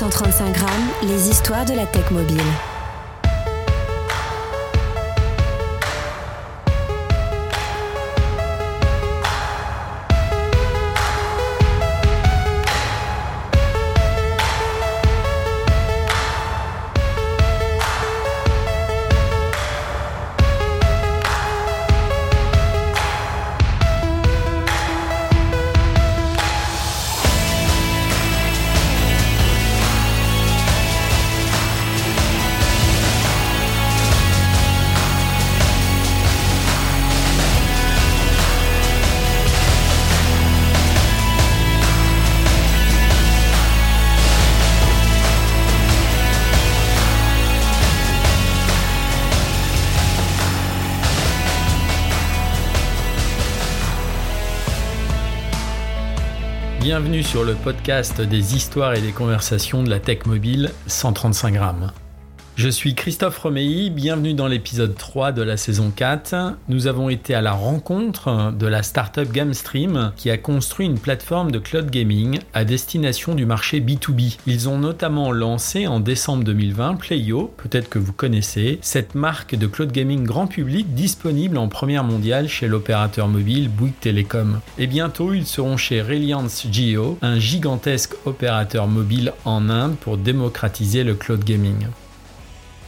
135 grammes, les histoires de la tech mobile. Bienvenue sur le podcast des histoires et des conversations de la tech mobile 135 grammes. Je suis Christophe Romeilly, bienvenue dans l'épisode 3 de la saison 4. Nous avons été à la rencontre de la startup GameStream qui a construit une plateforme de cloud gaming à destination du marché B2B. Ils ont notamment lancé en décembre 2020 Playo, peut-être que vous connaissez, cette marque de cloud gaming grand public disponible en première mondiale chez l'opérateur mobile Bouygues Telecom. Et bientôt, ils seront chez Reliance Jio, un gigantesque opérateur mobile en Inde pour démocratiser le cloud gaming.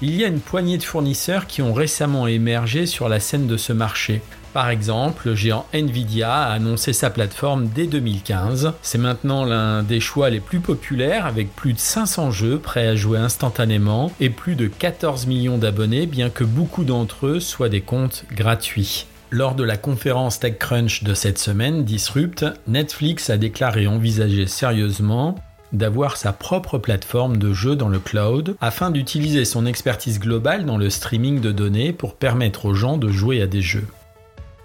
Il y a une poignée de fournisseurs qui ont récemment émergé sur la scène de ce marché. Par exemple, le géant Nvidia a annoncé sa plateforme dès 2015. C'est maintenant l'un des choix les plus populaires avec plus de 500 jeux prêts à jouer instantanément et plus de 14 millions d'abonnés bien que beaucoup d'entre eux soient des comptes gratuits. Lors de la conférence TechCrunch de cette semaine, Disrupt, Netflix a déclaré envisager sérieusement d'avoir sa propre plateforme de jeu dans le cloud afin d'utiliser son expertise globale dans le streaming de données pour permettre aux gens de jouer à des jeux.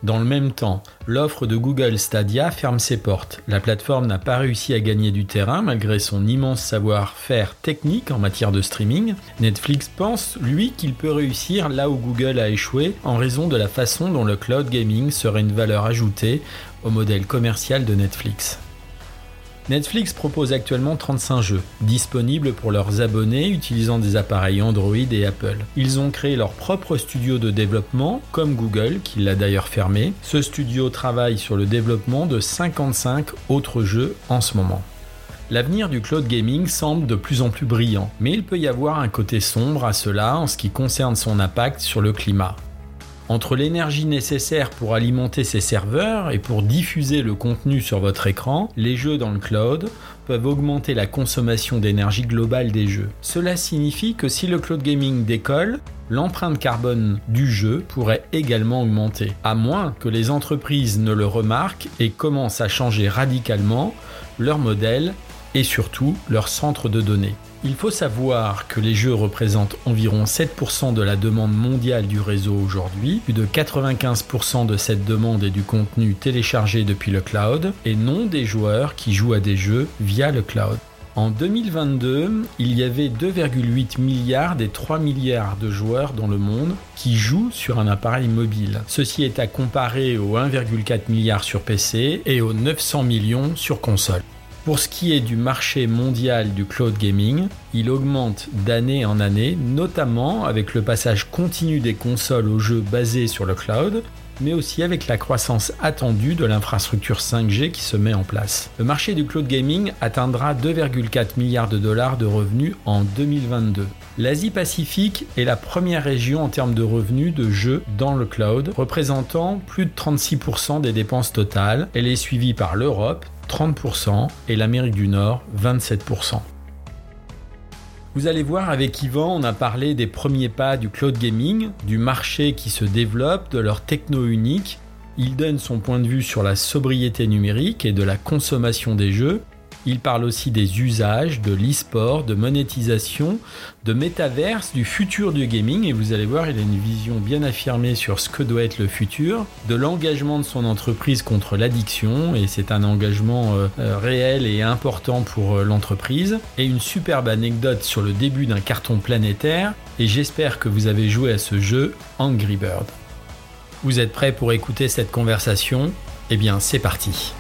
Dans le même temps, l'offre de Google Stadia ferme ses portes. La plateforme n'a pas réussi à gagner du terrain malgré son immense savoir-faire technique en matière de streaming. Netflix pense, lui, qu'il peut réussir là où Google a échoué en raison de la façon dont le cloud gaming serait une valeur ajoutée au modèle commercial de Netflix. Netflix propose actuellement 35 jeux, disponibles pour leurs abonnés utilisant des appareils Android et Apple. Ils ont créé leur propre studio de développement, comme Google, qui l'a d'ailleurs fermé. Ce studio travaille sur le développement de 55 autres jeux en ce moment. L'avenir du cloud gaming semble de plus en plus brillant, mais il peut y avoir un côté sombre à cela en ce qui concerne son impact sur le climat. Entre l'énergie nécessaire pour alimenter ces serveurs et pour diffuser le contenu sur votre écran, les jeux dans le cloud peuvent augmenter la consommation d'énergie globale des jeux. Cela signifie que si le cloud gaming décolle, l'empreinte carbone du jeu pourrait également augmenter, à moins que les entreprises ne le remarquent et commencent à changer radicalement leur modèle et surtout leur centre de données. Il faut savoir que les jeux représentent environ 7% de la demande mondiale du réseau aujourd'hui. Plus de 95% de cette demande est du contenu téléchargé depuis le cloud et non des joueurs qui jouent à des jeux via le cloud. En 2022, il y avait 2,8 milliards des 3 milliards de joueurs dans le monde qui jouent sur un appareil mobile. Ceci est à comparer aux 1,4 milliard sur PC et aux 900 millions sur console. Pour ce qui est du marché mondial du cloud gaming, il augmente d'année en année, notamment avec le passage continu des consoles aux jeux basés sur le cloud, mais aussi avec la croissance attendue de l'infrastructure 5G qui se met en place. Le marché du cloud gaming atteindra 2,4 milliards de dollars de revenus en 2022. L'Asie-Pacifique est la première région en termes de revenus de jeux dans le cloud, représentant plus de 36% des dépenses totales. Elle est suivie par l'Europe, 30% et l'Amérique du Nord 27%. Vous allez voir avec Yvan, on a parlé des premiers pas du cloud gaming, du marché qui se développe, de leur techno unique. Il donne son point de vue sur la sobriété numérique et de la consommation des jeux. Il parle aussi des usages, de l'e-sport, de monétisation, de métaverse, du futur du gaming. Et vous allez voir, il a une vision bien affirmée sur ce que doit être le futur, de l'engagement de son entreprise contre l'addiction. Et c'est un engagement euh, euh, réel et important pour euh, l'entreprise. Et une superbe anecdote sur le début d'un carton planétaire. Et j'espère que vous avez joué à ce jeu Angry Bird. Vous êtes prêts pour écouter cette conversation? Eh bien, c'est parti.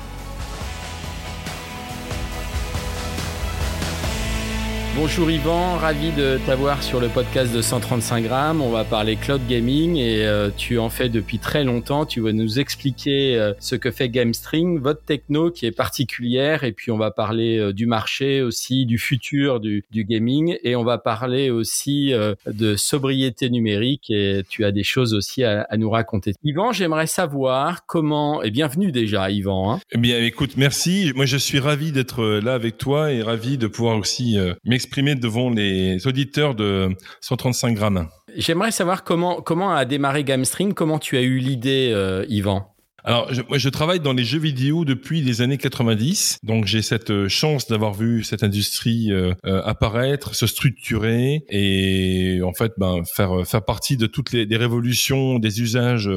Bonjour Yvan, ravi de t'avoir sur le podcast de 135 grammes. On va parler cloud gaming et euh, tu en fais depuis très longtemps. Tu vas nous expliquer euh, ce que fait GameString, votre techno qui est particulière et puis on va parler euh, du marché aussi, du futur du, gaming et on va parler aussi de sobriété numérique et tu as des choses aussi à, nous raconter. Yvan, j'aimerais savoir comment, et bienvenue déjà Yvan. Hein. Eh bien écoute, merci. Moi je suis ravi d'être là avec toi et ravi de pouvoir aussi m'exprimer exprimé devant les auditeurs de 135 grammes. J'aimerais savoir comment, comment a démarré GameStream, comment tu as eu l'idée, euh, Yvan? Alors, je, moi, je travaille dans les jeux vidéo depuis les années 90, donc j'ai cette euh, chance d'avoir vu cette industrie euh, euh, apparaître, se structurer et en fait, ben, faire faire partie de toutes les, les révolutions des usages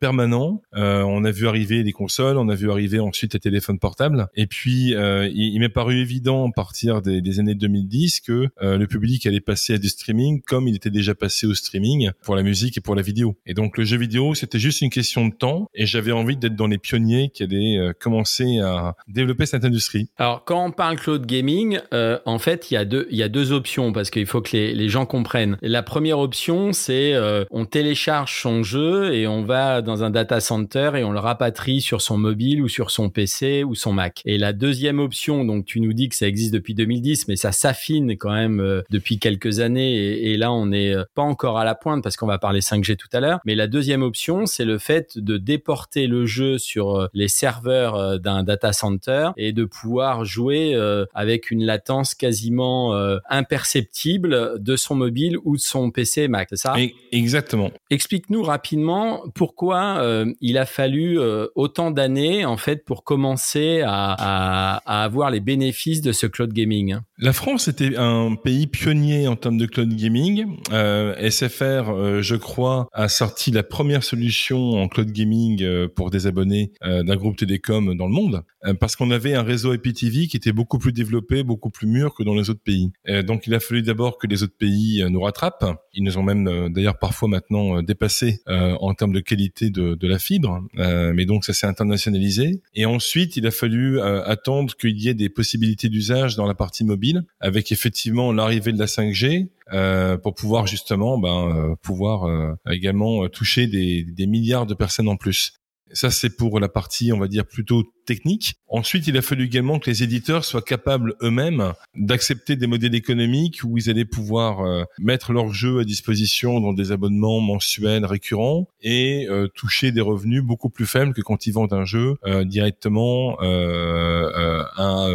permanents. on a vu arriver les consoles, on a vu arriver ensuite les téléphones portables, et puis il, il m'est paru évident à partir des, des années 2010 que le public allait passer à du streaming comme il était déjà passé au streaming pour la musique et pour la vidéo. Et donc le jeu vidéo, c'était juste une question de temps, et j'avais d'être dans les pionniers qui allaient euh, commencer à développer cette industrie. Alors, quand on parle cloud gaming, euh, en fait, il y a deux, il y a deux options parce qu'il faut que les, les, gens comprennent. La première option, c'est euh, on télécharge son jeu et on va dans un data center et on le rapatrie sur son mobile ou sur son PC ou son Mac. Et la deuxième option, donc tu nous dis que ça existe depuis 2010, mais ça s'affine quand même depuis quelques années et, là on n'est pas encore à la pointe parce qu'on va parler 5G tout à l'heure. Mais la deuxième option, c'est le fait de déporter jeu sur euh, les serveurs euh, d'un data center et de pouvoir jouer euh, avec une latence quasiment imperceptible de son mobile ou de son PC Mac, c'est ça? Exactement. Explique-nous rapidement pourquoi il a fallu autant d'années en fait pour commencer à, à, avoir les bénéfices de ce cloud gaming. La France était un pays pionnier en termes de cloud gaming. SFR, je crois, a sorti la première solution en cloud gaming pour des abonnés euh, d'un groupe télécom dans le monde, euh, parce qu'on avait un réseau IPTV qui était beaucoup plus développé, beaucoup plus mûr que dans les autres pays. donc il a fallu d'abord que les autres pays euh, nous rattrapent. Ils nous ont même d'ailleurs parfois maintenant dépassé en termes de qualité de, de la fibre, mais donc ça s'est internationalisé. Et ensuite, il a fallu attendre qu'il y ait des possibilités d'usage dans la partie mobile, avec effectivement l'arrivée de la 5G, euh, pour pouvoir justement ben, pouvoir également toucher des, milliards de personnes en plus. Ça, c'est pour la partie, on va dire, plutôt technique. Ensuite, il a fallu également que les éditeurs soient capables eux-mêmes d'accepter des modèles économiques où ils allaient pouvoir euh, mettre leurs jeux à disposition dans des abonnements mensuels récurrents et euh, toucher des revenus beaucoup plus faibles que quand ils vendent un jeu euh, directement à,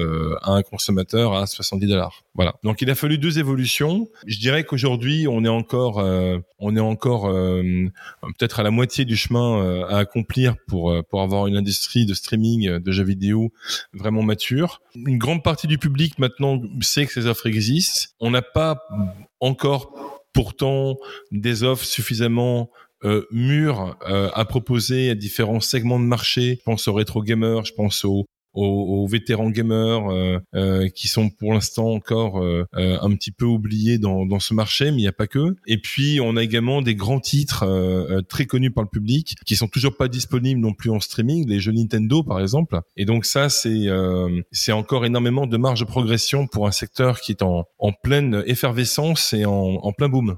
un consommateur à 70 dollars. Voilà. Donc, il a fallu deux évolutions. Je dirais qu'aujourd'hui, on est encore, on est encore peut-être à la moitié du chemin à accomplir pour pour avoir une industrie de streaming de jeux vidéo vraiment mature. Une grande partie du public maintenant sait que ces offres existent. On n'a pas encore pourtant des offres suffisamment euh, mûres euh, à proposer à différents segments de marché. Je pense aux rétro gamers, je pense aux, aux, vétérans gamers euh, euh, qui sont pour l'instant encore euh, un petit peu oubliés dans, dans ce marché, mais il n'y a pas que. Et puis on a également des grands titres très connus par le public qui sont toujours pas disponibles non plus en streaming, les jeux Nintendo par exemple. Et donc ça c'est c'est encore énormément de marge de progression pour un secteur qui est en, en pleine effervescence et en, en plein boom.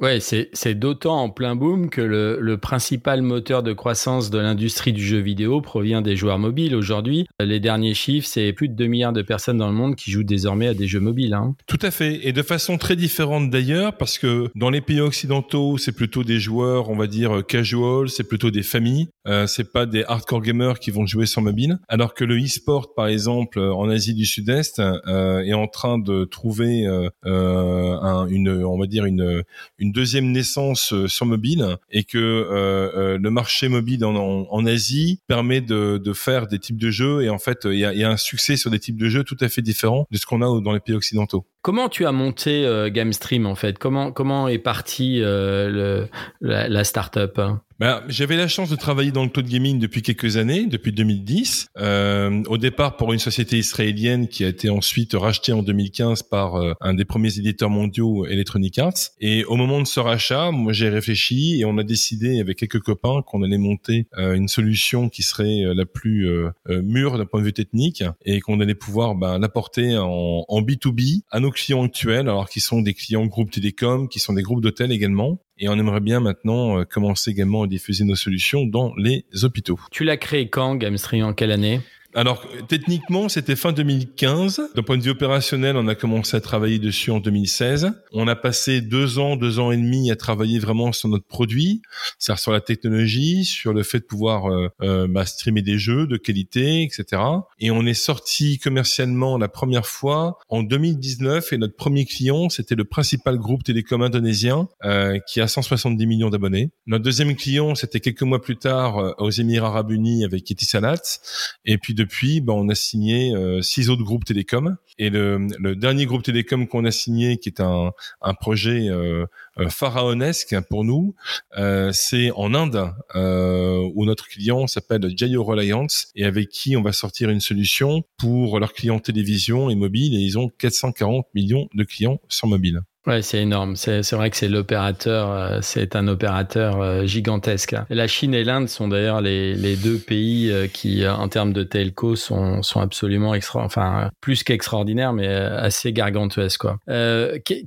Ouais, c'est d'autant en plein boom que le, le, principal moteur de croissance de l'industrie du jeu vidéo provient des joueurs mobiles. Aujourd'hui, les derniers chiffres, c'est plus de 2 milliards de personnes dans le monde qui jouent désormais à des jeux mobiles. Hein. Tout à fait, et de façon très différente d'ailleurs, parce que dans les pays occidentaux, c'est plutôt des joueurs, on va dire casual, c'est plutôt des familles, euh, c'est pas des hardcore gamers qui vont jouer sur mobile, alors que le e-sport, par exemple, en Asie du Sud-Est, euh, est en train de trouver euh, un, une, on va dire une, une une deuxième naissance euh, sur mobile et que euh, euh, le marché mobile en, Asie permet de, faire des types de jeux et en fait il y a, un succès sur des types de jeux tout à fait différents de ce qu'on a dans les pays occidentaux. Comment tu as monté GameStream en fait? Comment comment est partie la, la startup? Ben, J'avais la chance de travailler dans le cloud gaming depuis quelques années, depuis 2010. Euh, au départ pour une société israélienne qui a été ensuite rachetée en 2015 par euh, un des premiers éditeurs mondiaux, Electronic Arts. Et au moment de ce rachat, moi j'ai réfléchi et on a décidé avec quelques copains qu'on allait monter euh, une solution qui serait euh, la plus mûre d'un point de vue technique et qu'on allait pouvoir ben, l'apporter en, en B2B à nos clients actuels, alors qui sont des clients groupes télécom, qui sont des groupes d'hôtels également. Et on aimerait bien maintenant euh, commencer également à diffuser nos solutions dans les hôpitaux. Tu l'as créé quand, GameStream, en quelle année? Alors techniquement, c'était fin 2015. D'un point de vue opérationnel, on a commencé à travailler dessus en 2016. On a passé deux ans, deux ans et demi à travailler vraiment sur notre produit, c'est-à-dire sur la technologie, sur le fait de pouvoir euh, euh, bah, streamer des jeux de qualité, etc. Et on est sorti commercialement la première fois en 2019 et notre premier client, c'était le principal groupe télécom indonésien euh, qui a 170 millions d'abonnés. Notre deuxième client, c'était quelques mois plus tard euh, aux Émirats Arabes Unis avec Etisalat. Et puis depuis, ben, on a signé euh, six autres groupes télécoms. Et le, dernier groupe télécom qu'on a signé, qui est un, projet euh, euh, pharaonesque pour nous, c'est en Inde, où notre client s'appelle Jayo Reliance et avec qui on va sortir une solution pour leurs clients télévision et mobile. Et ils ont 440 millions de clients sur mobile. Ouais, c'est énorme. C'est vrai que c'est l'opérateur, euh, c'est un opérateur euh, gigantesque. La Chine et l'Inde sont d'ailleurs les, deux pays euh, qui, en termes de telco, sont, absolument extra, enfin plus qu'extraordinaires, mais assez gargantuesques. Quoi.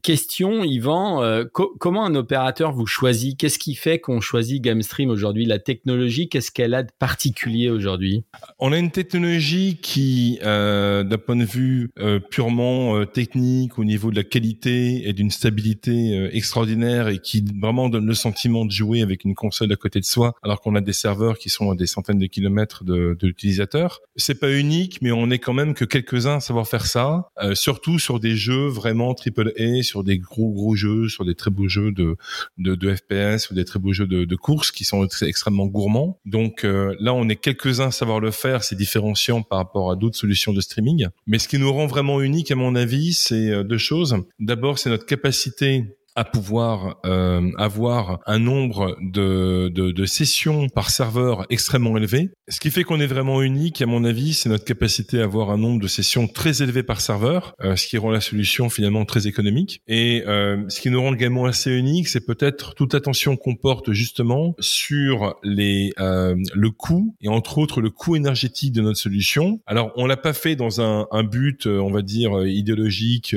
Question, Yvan, comment un opérateur vous choisit? Qu'est-ce qui fait qu'on choisit GameStream aujourd'hui? La technologie, qu'est-ce qu'elle a de particulier aujourd'hui? On a une technologie qui, d'un point de vue purement technique, au niveau de la qualité et d'une une stabilité euh, extraordinaire et qui vraiment donne le sentiment de jouer avec une console à côté de soi, alors qu'on a des serveurs qui sont à des centaines de kilomètres de, de l'utilisateur. C'est pas unique, mais on est quand même que quelques-uns à savoir faire ça, euh, surtout sur des jeux vraiment triple A, sur des gros gros jeux, sur des très beaux jeux de de, de FPS ou des très beaux jeux de, de course qui sont extrêmement gourmands. Donc euh, là, on est quelques-uns à savoir le faire, c'est différenciant par rapport à d'autres solutions de streaming. Mais ce qui nous rend vraiment unique, à mon avis, c'est deux choses. D'abord, c'est notre capacité capacité à pouvoir euh, avoir un nombre de, de, de, sessions par serveur extrêmement élevé. Ce qui fait qu'on est vraiment unique, à mon avis, c'est notre capacité à avoir un nombre de sessions très élevé par serveur, euh, ce qui rend la solution finalement très économique. Et euh, ce qui nous rend également assez unique, c'est peut-être toute l'attention qu'on porte justement sur les euh, le coût et entre autres le coût énergétique de notre solution. Alors on l'a pas fait dans un, un but, on va dire idéologique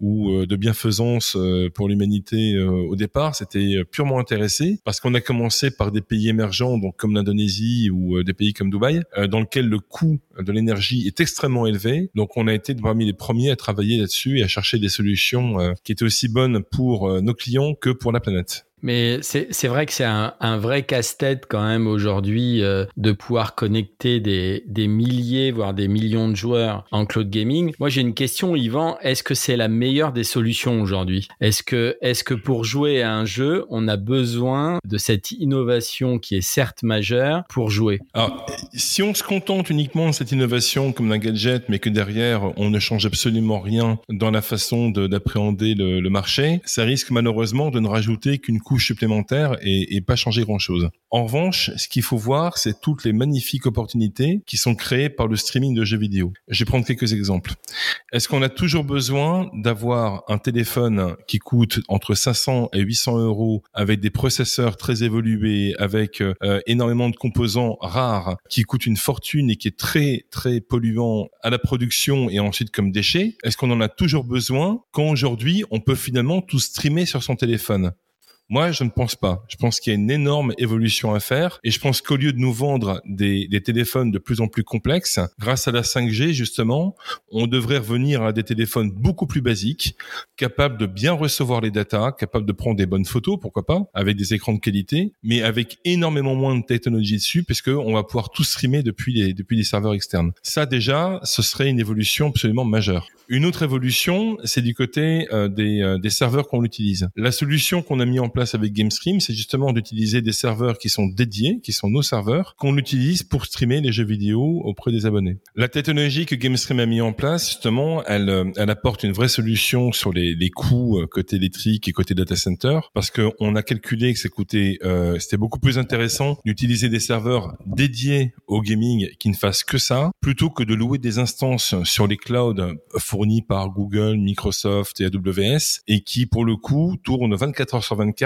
ou de bienfaisance pour l'humanité euh, au départ, c'était euh, purement intéressé parce qu'on a commencé par des pays émergents, donc comme l'Indonésie ou euh, des pays comme Dubaï, dans lequel le coût de l'énergie est extrêmement élevé. Donc on a été parmi les premiers à travailler là-dessus et à chercher des solutions qui étaient aussi bonnes pour nos clients que pour la planète. Mais c'est vrai que c'est un, un, vrai casse-tête quand même aujourd'hui euh, de pouvoir connecter des, des, milliers, voire des millions de joueurs en cloud gaming. Moi, j'ai une question, Yvan. Est-ce que c'est la meilleure des solutions aujourd'hui? Est-ce que, est -ce que pour jouer à un jeu, on a besoin de cette innovation qui est certes majeure pour jouer? Alors, si on se contente uniquement de cette innovation comme d'un gadget, mais que derrière, on ne change absolument rien dans la façon d'appréhender le, le marché, ça risque malheureusement de ne rajouter qu'une couche supplémentaire et, pas changer grand-chose. En revanche, ce qu'il faut voir, c'est toutes les magnifiques opportunités qui sont créées par le streaming de jeux vidéo. Je vais prendre quelques exemples. Est-ce qu'on a toujours besoin d'avoir un téléphone qui coûte entre 500 et 800 euros avec des processeurs très évolués, avec euh, énormément de composants rares, qui coûtent une fortune et qui est très très polluant à la production et ensuite comme déchet? Est-ce qu'on en a toujours besoin quand aujourd'hui on peut finalement tout streamer sur son téléphone? Moi, je ne pense pas. Je pense qu'il y a une énorme évolution à faire et je pense qu'au lieu de nous vendre des, des, téléphones de plus en plus complexes, grâce à la 5G, justement, on devrait revenir à des téléphones beaucoup plus basiques, capables de bien recevoir les datas, capables de prendre des bonnes photos, pourquoi pas, avec des écrans de qualité, mais avec énormément moins de technologie dessus, puisque on va pouvoir tout streamer depuis les, depuis les serveurs externes. Ça, déjà, ce serait une évolution absolument majeure. Une autre évolution, c'est du côté euh, des, euh, des serveurs qu'on utilise. La solution qu'on a mis en place avec GameStream, c'est justement d'utiliser des serveurs qui sont dédiés, qui sont nos serveurs, qu'on utilise pour streamer les jeux vidéo auprès des abonnés. La technologie que GameStream a mis en place, justement, elle, euh, elle apporte une vraie solution sur les, les coûts euh, côté électrique et côté data center, parce qu'on a calculé que euh, c'était beaucoup plus intéressant d'utiliser des serveurs dédiés au gaming qui ne fassent que ça, plutôt que de louer des instances sur les clouds fournis par Google, Microsoft et AWS, et qui, pour le coup, tournent 24 heures sur 24,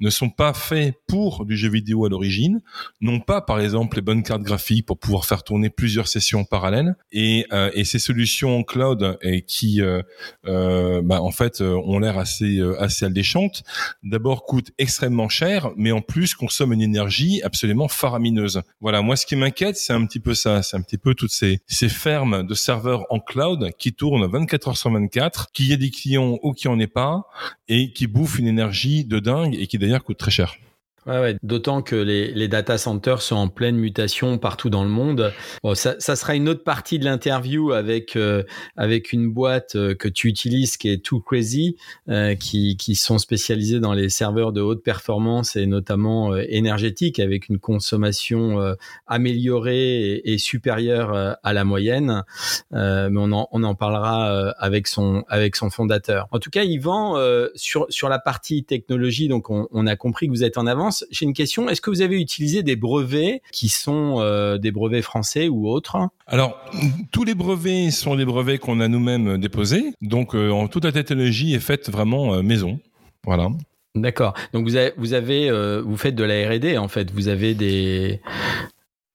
ne sont pas faits pour du jeu vidéo à l'origine, n'ont pas, par exemple, les bonnes cartes graphiques pour pouvoir faire tourner plusieurs sessions parallèles, et, euh, et ces solutions en cloud et qui, euh, euh, bah, en fait, ont l'air assez assez alléchantes. D'abord, coûtent extrêmement cher, mais en plus consomment une énergie absolument faramineuse. Voilà, moi, ce qui m'inquiète, c'est un petit peu ça, c'est un petit peu toutes ces ces fermes de serveurs en cloud qui tournent 24 heures sur 24, qui y ait des clients ou qui en ait pas, et qui bouffent une énergie de dingue et qui d'ailleurs coûte très cher. Ouais, ouais. D'autant que les, les, data centers sont en pleine mutation partout dans le monde. Bon, ça, ça sera une autre partie de l'interview avec euh, avec une boîte euh, que tu utilises qui est Too Crazy, euh, qui, qui sont spécialisés dans les serveurs de haute performance et notamment euh, énergétique, avec une consommation améliorée et, supérieure à la moyenne. mais on en, on en parlera avec son avec son fondateur. En tout cas, Yvan, sur sur la partie technologie, donc on, on a compris que vous êtes en avance j'ai une question. Est-ce que vous avez utilisé des brevets qui sont euh, des brevets français ou autres? Alors, tous les brevets sont des brevets qu'on a nous-mêmes déposés. Donc, euh, toute la technologie est faite vraiment euh, maison. Voilà. D'accord. Donc vous avez, vous avez, vous faites de la R&D en fait. Vous avez des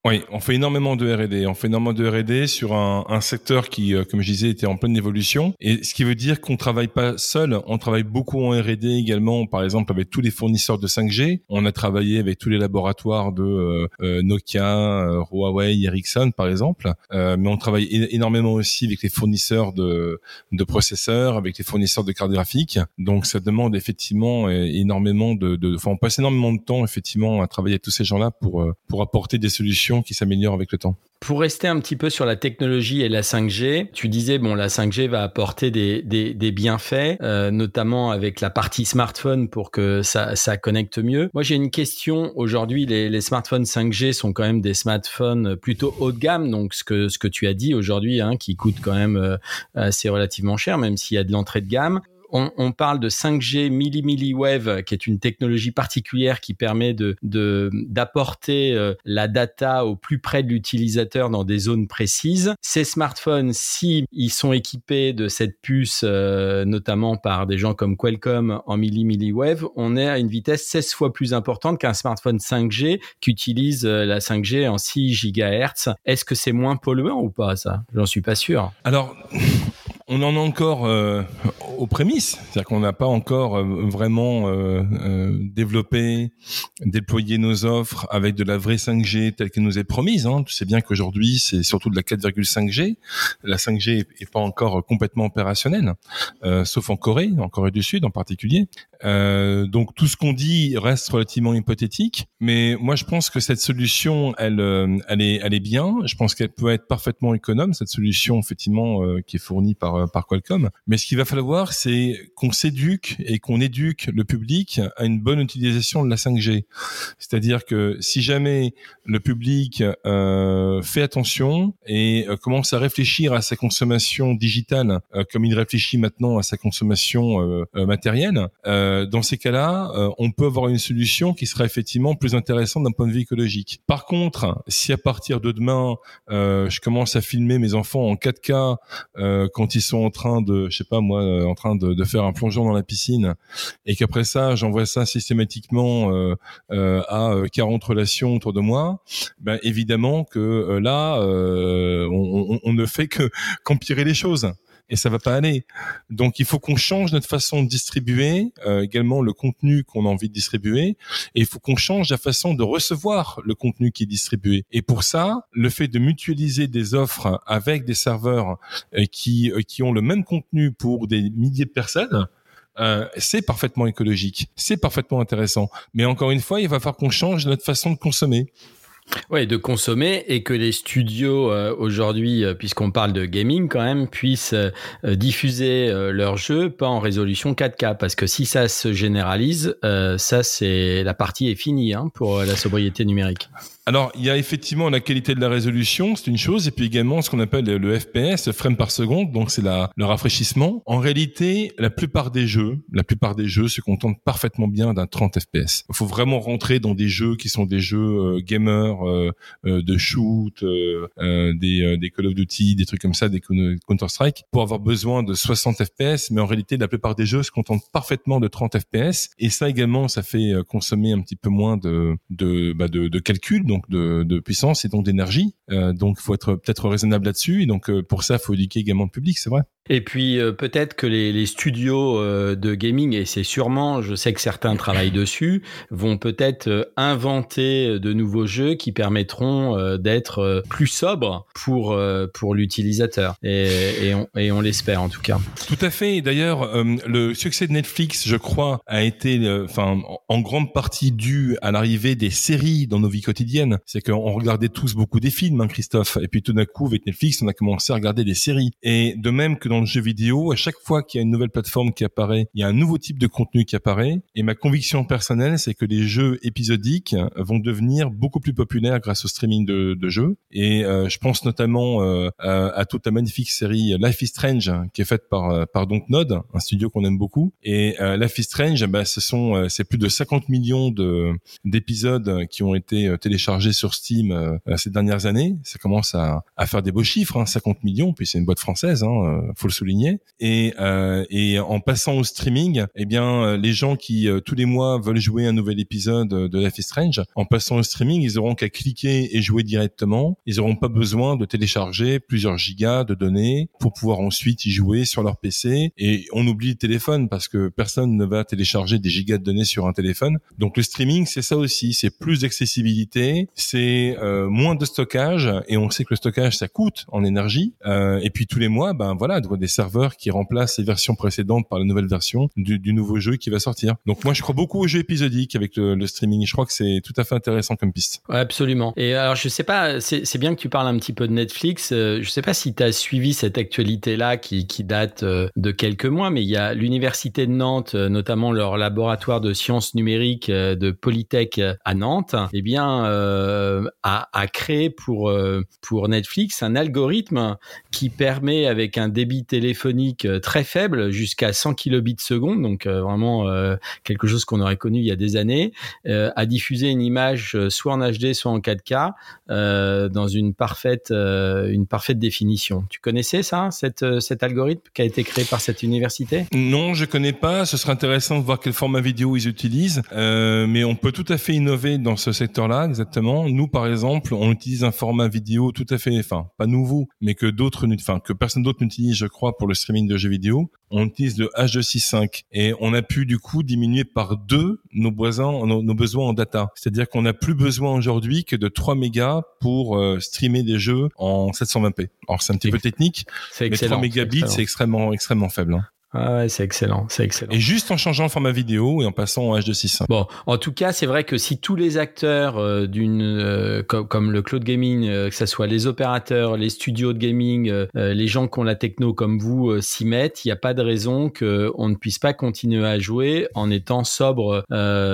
oui, on fait énormément de R&D. On fait énormément de R&D sur un, un, secteur qui, euh, comme je disais, était en pleine évolution. Et ce qui veut dire qu'on travaille pas seul. On travaille beaucoup en R&D également, par exemple avec tous les fournisseurs de 5G. On a travaillé avec tous les laboratoires de euh, euh, Nokia, Huawei, Ericsson, par exemple. mais on travaille énormément aussi avec les fournisseurs de, de processeurs, avec les fournisseurs de cartes graphiques. Donc ça demande effectivement énormément de, de, enfin on passe énormément de temps effectivement à travailler avec tous ces gens-là pour pour apporter des solutions qui s'améliore avec le temps. Pour rester un petit peu sur la technologie et la 5G, tu disais bon la 5G va apporter des, des, bienfaits, euh, notamment avec la partie smartphone pour que ça, ça connecte mieux. Moi j'ai une question. Aujourd'hui les, les, smartphones 5G sont quand même des smartphones plutôt haut de gamme, donc ce que ce que tu as dit aujourd'hui, hein, qui coûte quand même euh, assez relativement cher, même s'il y a de l'entrée de gamme on, parle de 5G milli-milliwave, qui est une technologie particulière qui permet de d'apporter euh, la data au plus près de l'utilisateur dans des zones précises. Ces smartphones, si ils sont équipés de cette puce, euh, notamment par des gens comme Qualcomm en milli-milliwave, on est à une vitesse 16 fois plus importante qu'un smartphone 5G qui utilise euh, la 5G en 6 GHz. Est-ce que c'est moins polluant ou pas ça? J'en suis pas sûr. Alors on en est encore euh, aux prémices, c'est-à-dire qu'on n'a pas encore euh, vraiment euh, développé, déployé nos offres avec de la vraie 5G telle qu'elle nous est promise. Hein. Tu sais bien qu'aujourd'hui, c'est surtout de la 4,5G. La 5G est pas encore complètement opérationnelle, sauf en Corée, en Corée du Sud en particulier. donc tout ce qu'on dit reste relativement hypothétique, mais moi je pense que cette solution, elle, elle est, elle est bien. Je pense qu'elle peut être parfaitement économe cette solution effectivement qui est fournie par euh, par, Qualcomm. Mais ce qu'il va falloir, c'est qu'on s'éduque et qu'on éduque le public à une bonne utilisation de la 5G. C'est-à-dire que si jamais le public euh, fait attention et euh, commence à réfléchir à sa consommation digitale comme il réfléchit maintenant à sa consommation matérielle, dans ces cas-là, on peut avoir une solution qui sera effectivement plus intéressante d'un point de vue écologique. Par contre, si à partir de demain, je commence à filmer mes enfants en 4K quand ils sont en train de, je sais pas moi, euh, en train de, faire un plongeon dans la piscine, et qu'après ça, j'envoie ça systématiquement euh, euh, à 40 relations autour de moi, ben évidemment que là, on, on, ne fait que qu'empirer les choses et ça va pas aller. Donc il faut qu'on change notre façon de distribuer, euh, également le contenu qu'on a envie de distribuer, et il faut qu'on change la façon de recevoir le contenu qui est distribué. Et pour ça, le fait de mutualiser des offres avec des serveurs euh, qui euh, qui ont le même contenu pour des milliers de personnes, euh, c'est parfaitement écologique, c'est parfaitement intéressant. Mais encore une fois, il va falloir qu'on change notre façon de consommer. Ouais, de consommer et que les studios euh, aujourd'hui, euh, puisqu'on parle de gaming quand même, puissent euh, diffuser leurs jeux pas en résolution 4K, parce que si ça se généralise, ça c'est la partie est finie hein, pour la sobriété numérique. Alors, il y a effectivement la qualité de la résolution, c'est une chose, et puis également ce qu'on appelle le FPS, frame par seconde, donc c'est le rafraîchissement. En réalité, la plupart des jeux, la plupart des jeux se contentent parfaitement bien d'un 30 FPS. Il faut vraiment rentrer dans des jeux qui sont des jeux euh, gamers, euh, euh, de shoot, des, des Call of Duty, des trucs comme ça, des Counter-Strike, pour avoir besoin de 60 FPS, mais en réalité, la plupart des jeux se contentent parfaitement de 30 FPS, et ça également, ça fait consommer un petit peu moins de, de, bah de, de calcul, de, de puissance et donc d'énergie. Euh, donc, faut être peut-être raisonnable là-dessus. Et donc, euh, pour ça, faut éduquer également le public, c'est vrai. Et puis euh, peut-être que les, les studios euh, de gaming, et c'est sûrement, je sais que certains travaillent dessus, vont peut-être euh, inventer de nouveaux jeux qui permettront d'être plus sobres pour pour l'utilisateur. Et, et, on, et on l'espère en tout cas. Tout à fait. D'ailleurs, le succès de Netflix, je crois, a été, enfin, en grande partie dû à l'arrivée des séries dans nos vies quotidiennes. C'est qu'on regardait tous beaucoup des films, hein, Christophe, et puis tout d'un coup avec Netflix, on a commencé à regarder des séries. Et de même que dans le jeu vidéo, à chaque fois qu'il y a une nouvelle plateforme qui apparaît, il y a un nouveau type de contenu qui apparaît. Et ma conviction personnelle, c'est que les jeux épisodiques vont devenir beaucoup plus populaires grâce au streaming de, de jeux. Et euh, je pense notamment euh, à, toute la magnifique série Life is Strange qui est faite par euh, par Dontnod, un studio qu'on aime beaucoup. Et Life is Strange, bah, ce sont c'est plus de 50 millions de d'épisodes qui ont été téléchargés sur Steam ces dernières années. Ça commence à, à faire des beaux chiffres, hein, 50 millions. Puis c'est une boîte française, hein, faut le souligner. Et, euh, et en passant au streaming, eh bien, euh, les gens qui euh, tous les mois veulent jouer un nouvel épisode de Life is Strange, en passant au streaming, ils auront qu'à cliquer et jouer directement. Ils n'auront pas besoin de télécharger plusieurs gigas de données pour pouvoir ensuite y jouer sur leur PC. Et on oublie le téléphone parce que personne ne va télécharger des gigas de données sur un téléphone. Donc le streaming, c'est ça aussi, c'est plus d'accessibilité, c'est euh, moins de stockage et on sait que le stockage ça coûte en énergie. Euh, et puis tous les mois, ben voilà, des serveurs qui remplacent les versions précédentes par la nouvelle version du, du nouveau jeu qui va sortir. Donc moi je crois beaucoup aux jeux épisodiques avec le, le streaming. Je crois que c'est tout à fait intéressant comme piste. Ouais, absolument. Et alors je sais pas, c'est bien que tu parles un petit peu de Netflix. Euh, je sais pas si tu as suivi cette actualité là qui, qui date euh, de quelques mois, mais il y a l'université de Nantes, euh, notamment leur laboratoire de sciences numériques de Polytech à Nantes, eh bien euh, a, a créé pour pour Netflix un algorithme qui permet avec un débit téléphonique euh, très faible, jusqu'à 100 kilobits seconde, donc euh, vraiment euh, quelque chose qu'on aurait connu il y a des années, à diffuser une image soit en HD, soit en 4K dans une parfaite, une parfaite définition. Tu connaissais ça, cette, cet algorithme qui a été créé par cette université? Non, je connais pas. Ce serait intéressant de voir quel format vidéo ils utilisent, mais on peut tout à fait innover dans ce secteur-là, exactement. Nous, par exemple, on utilise un format vidéo tout à fait, enfin, pas nouveau, mais que d'autres, enfin, que personne d'autre n'utilise, je crois, pour le streaming de jeux vidéo, on utilise le H265 et on a pu du coup diminuer par deux nos besoins, nos, besoins en data. C'est-à-dire qu'on n'a plus besoin aujourd'hui que de 3 mégas pour euh, streamer des jeux en 720p. Alors c'est un petit peu technique, mais 3 mégabits c'est extrêmement extrêmement faible. Hein. Ah ouais, c'est excellent, c'est excellent. Et juste en changeant le format vidéo et en passant en H265. Bon, en tout cas, c'est vrai que si tous les acteurs euh, d'une euh, comme, le cloud gaming, euh, que ce soit les opérateurs, les studios de gaming, les gens qui ont la techno comme vous s'y mettent, il n'y a pas de raison que on ne puisse pas continuer à jouer en étant sobre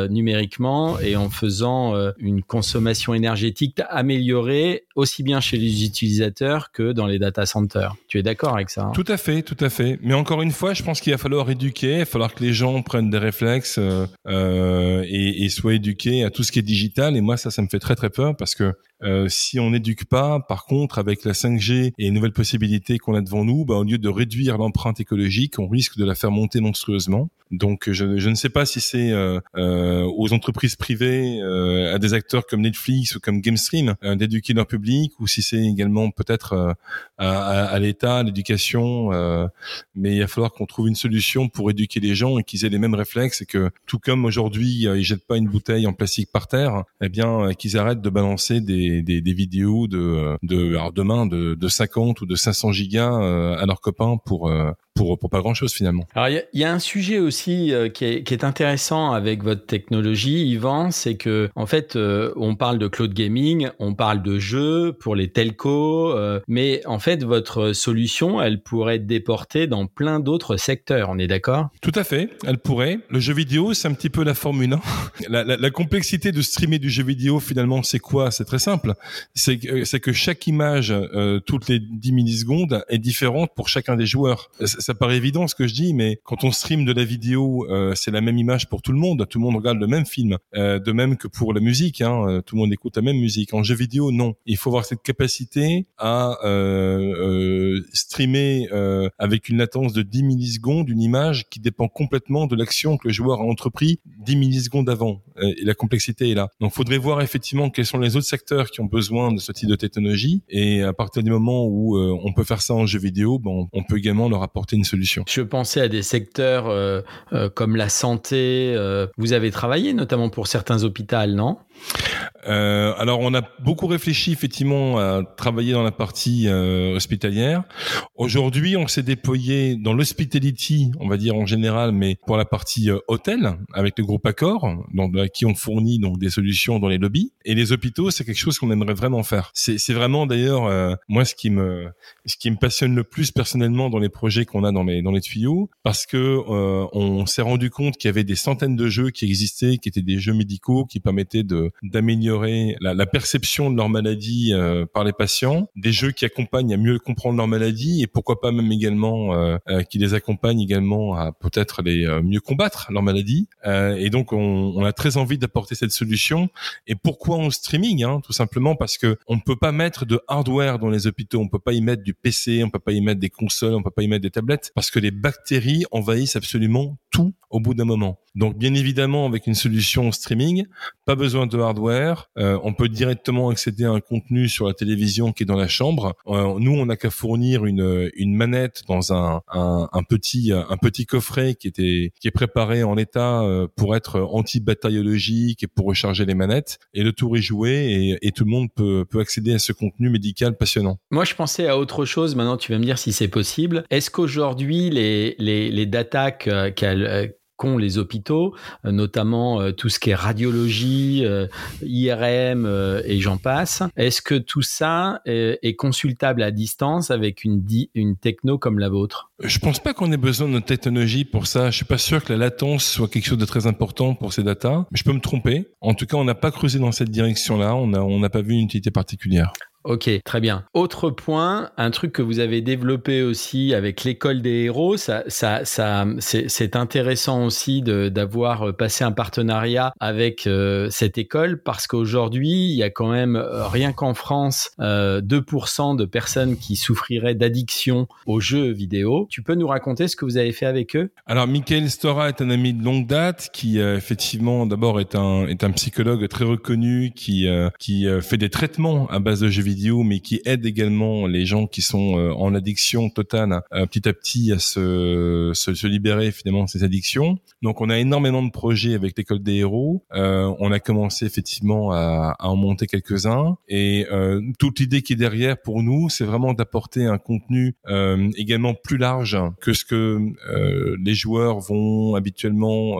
numériquement et en faisant une consommation énergétique améliorée aussi bien chez les utilisateurs que dans les data centers. Tu es d'accord avec ça hein? Tout à fait, tout à fait. Mais encore une fois, je pense pense qu'il va falloir éduquer, il va falloir que les gens prennent des réflexes euh, euh, et, et, soient éduqués à tout ce qui est digital. Et moi, ça, ça me fait très très peur parce que euh, si on n'éduque pas, par contre, avec la 5G et les nouvelles possibilités qu'on a devant nous, bah, au lieu de réduire l'empreinte écologique, on risque de la faire monter monstrueusement. Donc, je, je ne sais pas si c'est euh, euh aux entreprises privées, euh, à des acteurs comme Netflix ou comme GameStream d'éduquer leur public, ou si c'est également peut-être à, à l'État, l'éducation. mais il va falloir qu'on trouve une solution pour éduquer les gens et qu'ils aient les mêmes réflexes et que tout comme aujourd'hui euh, ils jettent pas une bouteille en plastique par terre, eh bien euh, qu'ils arrêtent de balancer des, des, vidéos de, de alors demain de, de 50 ou de 500 gigas euh, à leurs copains pour pour, pour pas grand chose finalement. Alors il y, a un sujet aussi euh, qui, est, qui, est, intéressant avec votre technologie, Yvan, c'est que en fait euh, on parle de cloud gaming, on parle de jeux pour les telcos, euh, mais en fait votre solution elle pourrait être déportée dans plein d'autres secteurs, on est d'accord? Tout à fait, elle pourrait. Le jeu vidéo c'est un petit peu la Formule 1. la, la, la, complexité de streamer du jeu vidéo finalement c'est quoi? C'est très simple, c'est que, que chaque image toutes les 10 millisecondes est différente pour chacun des joueurs. Ça, paraît évident ce que je dis, mais quand on stream de la vidéo, euh, c'est la même image pour tout le monde. Tout le monde regarde le même film. Euh, de même que pour la musique, hein, euh, tout le monde écoute la même musique. En jeu vidéo, non. Il faut avoir cette capacité à streamer avec une latence de 10 millisecondes une image qui dépend complètement de l'action que le joueur a entrepris 10 millisecondes avant. et la complexité est là. Donc, faudrait voir effectivement quels sont les autres secteurs qui ont besoin de ce type de technologie. Et à partir du moment où on peut faire ça en jeu vidéo, bon, on peut également leur apporter Je pensais à des secteurs euh, euh, comme la santé. Euh, vous avez travaillé notamment pour certains hôpitaux, non? Euh, alors, on a beaucoup réfléchi effectivement à travailler dans la partie euh, hospitalière. Aujourd'hui, on s'est déployé dans l'hospitality, on va dire en général, mais pour la partie euh, hôtel avec le groupe Accor, donc à qui on fournit donc des solutions dans les lobbies. Et les hôpitaux, c'est quelque chose qu'on aimerait vraiment faire. C'est vraiment d'ailleurs euh, moi ce qui me ce qui me passionne le plus personnellement dans les projets qu'on a dans les dans les tuyaux, parce que euh, on s'est rendu compte qu'il y avait des centaines de jeux qui existaient, qui étaient des jeux médicaux qui permettaient de d'améliorer la, la, perception de leur maladie euh, par les patients, des jeux qui accompagnent à mieux comprendre leur maladie et pourquoi pas même également euh, euh qui les accompagnent également à peut-être les euh, mieux combattre leur maladie. et donc on, on, a très envie d'apporter cette solution. Et pourquoi en streaming hein, Tout simplement parce que on ne peut pas mettre de hardware dans les hôpitaux, on peut pas y mettre du PC, on peut pas y mettre des consoles, on peut pas y mettre des tablettes parce que les bactéries envahissent absolument tout au bout d'un moment. Donc bien évidemment avec une solution streaming, pas besoin de hardware, euh, on peut directement accéder à un contenu sur la télévision qui est dans la chambre. Euh, nous on n'a qu'à fournir une, une manette dans un, un, petit un petit coffret qui était qui est préparé en état euh, pour être anti-bactériologique et pour recharger les manettes et le tour est joué et, et tout le monde peut peut accéder à ce contenu médical passionnant. Moi je pensais à autre chose. Maintenant tu vas me dire si c'est possible. Est-ce qu'aujourd'hui les les les data qu'elle les hôpitaux, euh, notamment euh, tout ce qui est radiologie, euh, IRM et j'en passe. Est-ce que tout ça est, consultable à distance avec une, une techno comme la vôtre? Je pense pas qu'on ait besoin de technologie pour ça. Je suis pas sûr que la latence soit quelque chose de très important pour ces datas. Je peux me tromper. En tout cas, on n'a pas creusé dans cette direction-là. On n'a on n'a pas vu une utilité particulière. Ok, très bien. Autre point, un truc que vous avez développé aussi avec l'école des héros, ça, ça, c'est intéressant aussi d'avoir euh, passé un partenariat avec euh, cette école parce qu'aujourd'hui, il y a quand même, euh, rien qu'en France, euh, 2% de personnes qui souffriraient d'addiction aux jeux vidéo. Tu peux nous raconter ce que vous avez fait avec eux? Alors, Michael Stora est un ami de longue date qui, effectivement, d'abord est un, est un psychologue très reconnu qui, qui fait des traitements à base de jeux vidéo mais qui aide également les gens qui sont euh, en addiction totale euh, petit à petit à se, se, se, libérer finalement de ces addictions. Donc on a énormément de projets avec l'école des héros. Euh, on a commencé effectivement à, à en monter quelques-uns et euh, toute l'idée qui est derrière pour nous, c'est vraiment d'apporter un contenu euh, également plus large que ce que les joueurs vont habituellement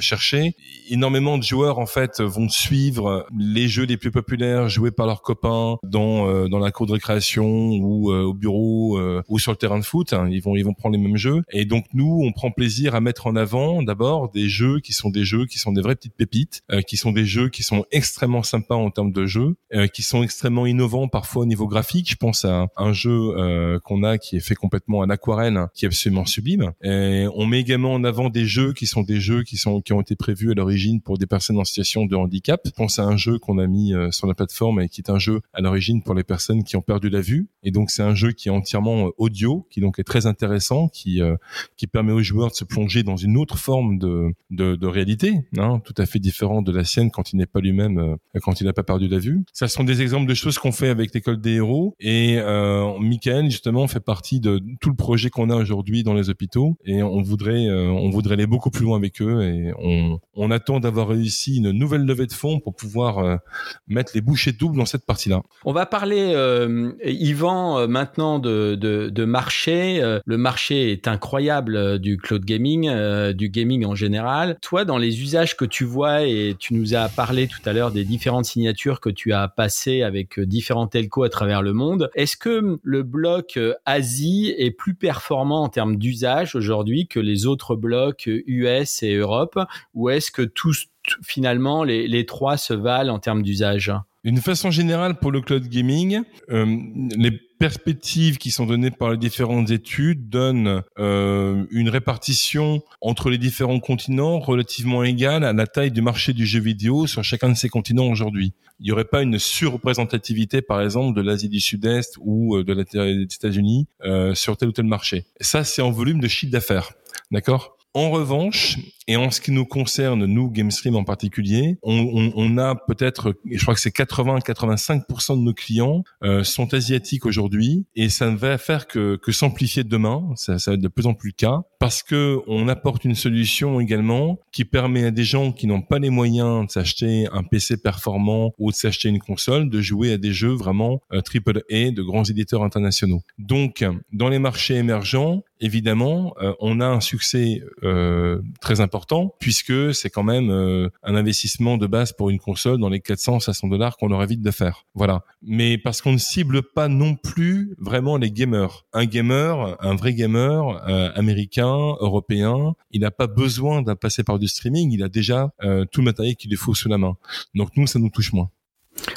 chercher. Énormément de joueurs en fait vont suivre les jeux les plus populaires joués par leurs copains dans euh, dans la cour de récréation ou euh, au bureau euh, ou sur le terrain de foot. Hein. Ils vont ils vont prendre les mêmes jeux. Et donc nous, on prend plaisir à mettre en avant d'abord des jeux qui sont des jeux qui sont des vraies petites pépites, qui sont des jeux qui sont extrêmement sympas en termes de jeux, qui sont extrêmement innovants parfois au niveau graphique. Je pense à un jeu qu'on a qui est fait complètement en aquarelle, hein, qui est absolument sublime. Et on met également en avant des jeux qui sont des jeux qui sont qui ont été prévus à l'origine pour des personnes en situation de handicap. Je pense à un jeu qu'on a mis sur la plateforme et qui est un jeu à l'origine pour les personnes qui ont perdu la vue. Et donc c'est un jeu qui est entièrement euh, audio, qui donc est très intéressant, qui euh, qui permet aux joueurs de se plonger dans une autre forme de de, de réalité, hein, tout à fait différente de la sienne quand il n'est pas lui-même, euh, quand il n'a pas perdu la vue. Ça sont des exemples de choses qu'on fait avec l'école des héros. Et euh, Michael justement fait partie de tout le projet qu'on a aujourd'hui dans les hôpitaux. Et on voudrait on voudrait aller beaucoup plus loin avec eux. Et on on attend d'avoir réussi une nouvelle levée de fonds pour pouvoir mettre les bouchées doubles dans cette partie-là. On va parler, euh, Yvan, euh, maintenant de, marché. Euh, le marché est incroyable euh, du cloud gaming, du gaming en général. Toi, dans les usages que tu vois, et tu nous as parlé tout à l'heure des différentes signatures que tu as passées avec différents telcos à travers le monde, est-ce que le bloc Asie est plus performant en termes d'usage aujourd'hui que les autres blocs US et Europe, ou est-ce que tous finalement les trois se valent en termes d'usage? D'une façon générale, pour le cloud gaming, euh, les perspectives qui sont données par les différentes études donnent euh, une répartition entre les différents continents relativement égale à la taille du marché du jeu vidéo sur chacun de ces continents aujourd'hui. Il n'y aurait pas une surreprésentativité, par exemple, de l'Asie du Sud-Est ou euh, de des États-Unis euh, sur tel ou tel marché. Ça, c'est en volume de chiffre d'affaires. D'accord? En revanche, et en ce qui nous concerne, nous, GameStream en particulier, on, on, on a peut-être, je crois que c'est 80-85% de nos clients euh, sont asiatiques aujourd'hui, et ça ne va faire que, que s'amplifier demain, ça, ça va être de plus en plus le cas, parce que on apporte une solution également qui permet à des gens qui n'ont pas les moyens de s'acheter un PC performant ou de s'acheter une console, de jouer à des jeux vraiment euh, triple A de grands éditeurs internationaux. Donc, dans les marchés émergents, évidemment, euh, on a un succès euh, très important puisque c'est quand même euh, un investissement de base pour une console dans les 400 500 dollars qu'on leur évite de faire. Voilà. Mais parce qu'on ne cible pas non plus vraiment les gamers. Un gamer, un vrai gamer américain, européen, il n'a pas besoin d'un passer par du streaming. Il a déjà tout le matériel qu'il lui faut sous la main. Donc nous, ça nous touche moins.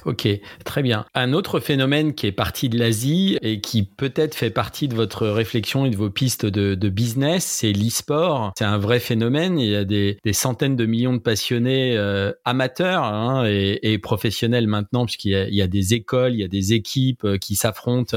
Ok, très bien. Un autre phénomène qui est parti de l'Asie et qui peut-être fait partie de votre réflexion et de vos pistes de, de business, c'est l'e-sport. C'est un vrai phénomène. Il y a des, des centaines de millions de passionnés euh, amateurs hein, et, et, professionnels maintenant, puisqu'il y, a, il y a des écoles, il y a des équipes euh, qui s'affrontent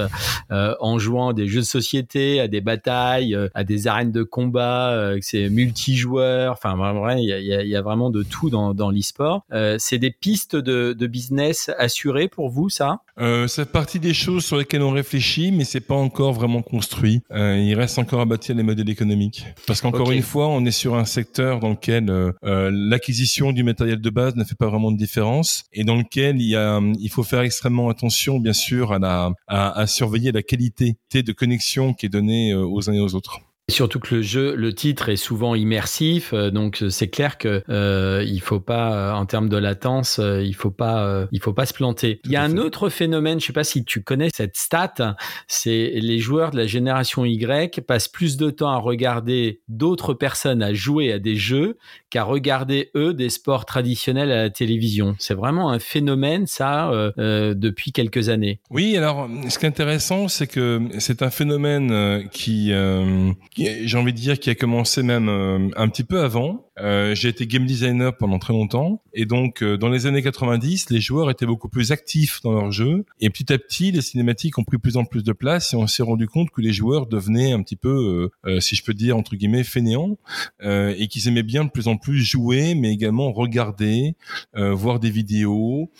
euh, en jouant à des jeux de société, à des batailles, euh, à des arènes de combat. Euh, c'est multijoueur. Enfin, vraiment, il y a, il y a, vraiment de tout dans, dans l'e-sport. c'est des pistes de, de business assuré pour vous, ça euh, C'est partie des choses sur lesquelles on réfléchit, mais c'est pas encore vraiment construit. Euh, il reste encore à bâtir les modèles économiques. Parce qu'encore une fois, on est sur un secteur dans lequel euh, euh, l'acquisition du matériel de base ne fait pas vraiment de différence et dans lequel il, y a, il faut faire extrêmement attention, bien sûr, à, la, à, à surveiller la qualité de connexion qui est donnée euh, aux uns et aux autres. Surtout que le jeu, le titre est souvent immersif, euh, donc euh, c'est clair que euh, il faut pas, en termes de latence, il faut pas, il faut pas se planter. il y a un autre phénomène, je sais pas si tu connais cette stat, c'est les joueurs de la génération Y passent plus de temps à regarder d'autres personnes à jouer à des jeux qu'à regarder eux des sports traditionnels à la télévision. C'est vraiment un phénomène ça euh, depuis quelques années. Oui, alors ce qui est intéressant, c'est que c'est un phénomène qui euh, j'ai envie de dire, qui a commencé même euh, un petit peu avant. Euh, j'ai été game designer pendant très longtemps, et donc euh, dans les années 90, les joueurs étaient beaucoup plus actifs dans leur jeu, et petit à petit, les cinématiques ont pris plus en plus de place, et on s'est rendu compte que les joueurs devenaient un petit peu, si je peux dire entre guillemets, fainéants, et qu'ils aimaient bien de plus en plus jouer, mais également regarder, voir des vidéos,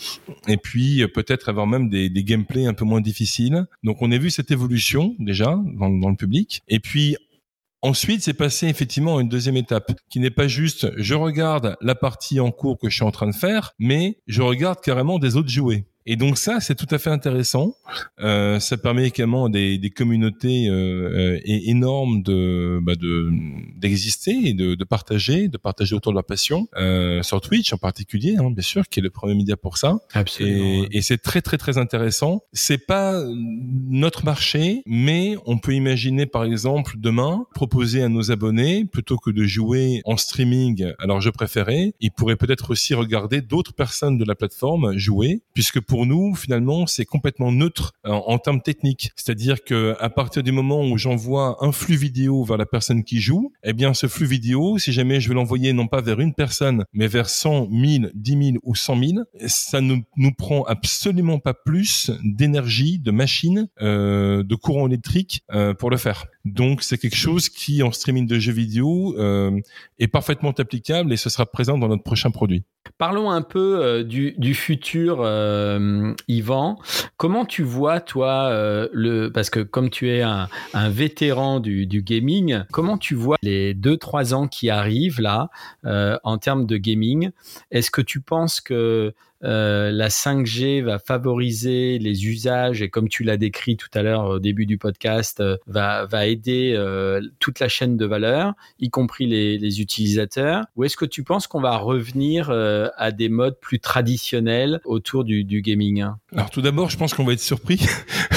et puis peut-être avoir même des, des gameplays un peu moins difficiles. Donc on a vu cette évolution déjà dans, dans le public, et puis Ensuite, c'est passé effectivement à une deuxième étape, qui n'est pas juste je regarde la partie en cours que je suis en train de faire, mais je regarde carrément des autres jouer. Et donc ça, c'est tout à fait intéressant. Euh, ça permet également des, des communautés euh, euh énormes de bah de d'exister et de, de, partager, de partager autour de leur passion euh, sur Twitch en particulier, hein, bien sûr, qui est le premier média pour ça. Absolument. Et, et c'est très très très intéressant. C'est pas notre marché, mais on peut imaginer par exemple demain proposer à nos abonnés plutôt que de jouer en streaming. Alors je préférais, ils pourraient peut-être aussi regarder d'autres personnes de la plateforme jouer, puisque pour pour nous, finalement, c'est complètement neutre en, euh, en termes techniques. C'est-à-dire que à partir du moment où j'envoie un flux vidéo vers la personne qui joue, eh bien, ce flux vidéo, si jamais je veux l'envoyer non pas vers une personne, mais vers 100, 1000, 10 000 ou 100 000, ça ne nous prend absolument pas plus d'énergie, de machine, euh, de courant électrique euh, pour le faire. Donc, c'est quelque chose qui, en streaming de jeux vidéo, euh, est parfaitement applicable et ce sera présent dans notre prochain produit. Parlons un peu euh, du, futur, euh, Yvan. Comment tu vois, toi, euh, le parce que comme tu es un, vétéran du, gaming, comment tu vois les deux trois ans qui arrivent là en termes de gaming? Est-ce que tu penses que euh, la 5G va favoriser les usages et comme tu l'as décrit tout à l'heure au début du podcast, euh, va, va aider euh, toute la chaîne de valeur, y compris les, les utilisateurs Ou est-ce que tu penses qu'on va revenir à des modes plus traditionnels autour du, du gaming? Alors tout d'abord, je pense qu'on va être surpris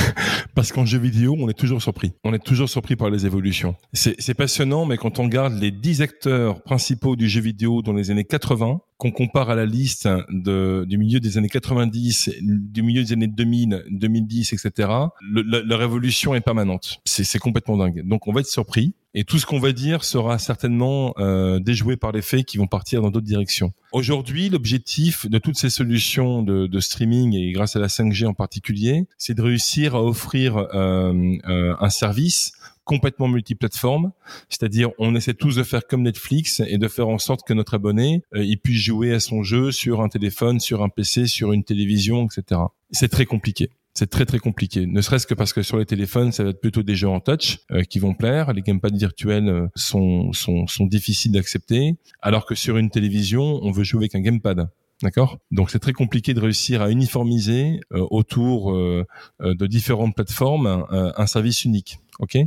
parce qu'en jeu vidéo, on est toujours surpris. On est toujours surpris par les évolutions. C'est passionnant, mais quand on regarde les 10 acteurs principaux du jeu vidéo dans les années 80, qu'on compare à la liste de, du milieu des années 90, du milieu des années 2000, 2010, etc., le, la, la, révolution est permanente. C'est complètement dingue. Donc on va être surpris. Et tout ce qu'on va dire sera certainement euh, déjoué par les faits qui vont partir dans d'autres directions. Aujourd'hui, l'objectif de toutes ces solutions de, de, streaming et grâce à la 5G en particulier, c'est de réussir à offrir euh, euh, un service complètement multiplateforme, c'est-à-dire on essaie tous de faire comme Netflix et de faire en sorte que notre abonné euh, il puisse jouer à son jeu sur un téléphone, sur un PC, sur une télévision, etc. C'est très compliqué. C'est très très compliqué, ne serait-ce que parce que sur les téléphones, ça va être plutôt des jeux en touch euh, qui vont plaire. Les gamepads virtuels euh, sont, sont, sont difficiles d'accepter, alors que sur une télévision, on veut jouer avec un gamepad. D'accord? Donc c'est très compliqué de réussir à uniformiser autour de différentes plateformes un service unique. Ok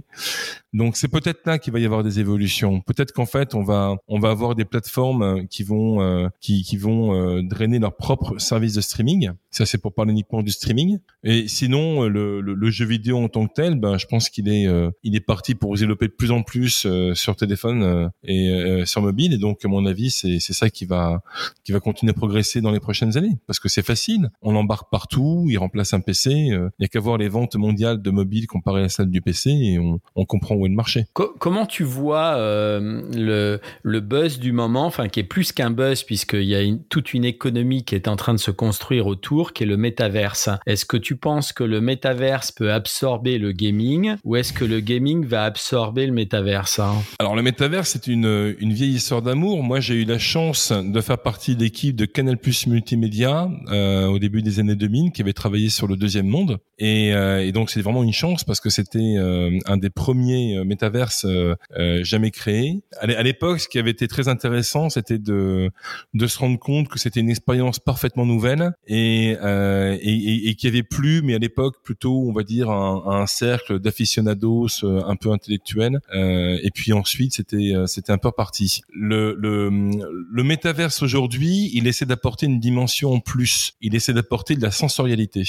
donc c'est peut-être là qu'il va y avoir des évolutions. Peut-être qu'en fait on va on va avoir des plateformes euh, qui vont euh, qui, qui vont euh, drainer leur propre service de streaming. Ça c'est pour parler uniquement du streaming. Et sinon le, le, le, jeu vidéo en tant que tel, ben je pense qu'il est il est parti pour se développer de plus en plus sur téléphone et sur mobile. Et donc à mon avis c'est c'est ça qui va qui va continuer à progresser dans les prochaines années parce que c'est facile. On l'embarque partout, il remplace un PC. Il y a qu'à voir les ventes mondiales de mobile comparées à celles du PC et on, on comprend où marché. comment tu vois euh, le, le, buzz du moment, enfin qui est plus qu'un buzz puisqu'il y a une, toute une économie qui est en train de se construire autour, qui est le métaverse. Est-ce que tu penses que le métaverse peut absorber le gaming ou est-ce que le gaming va absorber le métaverse? Alors le métaverse c'est une, une vieille histoire d'amour. Moi j'ai eu la chance de faire partie de l'équipe de Canal Plus Multimédia euh, au début des années 2000 qui avait travaillé sur le deuxième monde et, euh, et donc c'est vraiment une chance parce que c'était euh, un des premiers euh, métaverse euh, euh, jamais créé. À l'époque, ce qui avait été très intéressant, c'était de de se rendre compte que c'était une expérience parfaitement nouvelle et euh, et, et, qui avait plu, mais à l'époque plutôt, on va dire, un, un cercle d'aficionados un peu intellectuels. Euh, et puis ensuite, c'était c'était un peu parti. Le le le métaverse aujourd'hui, il essaie d'apporter une dimension en plus. Il essaie d'apporter de la sensorialité.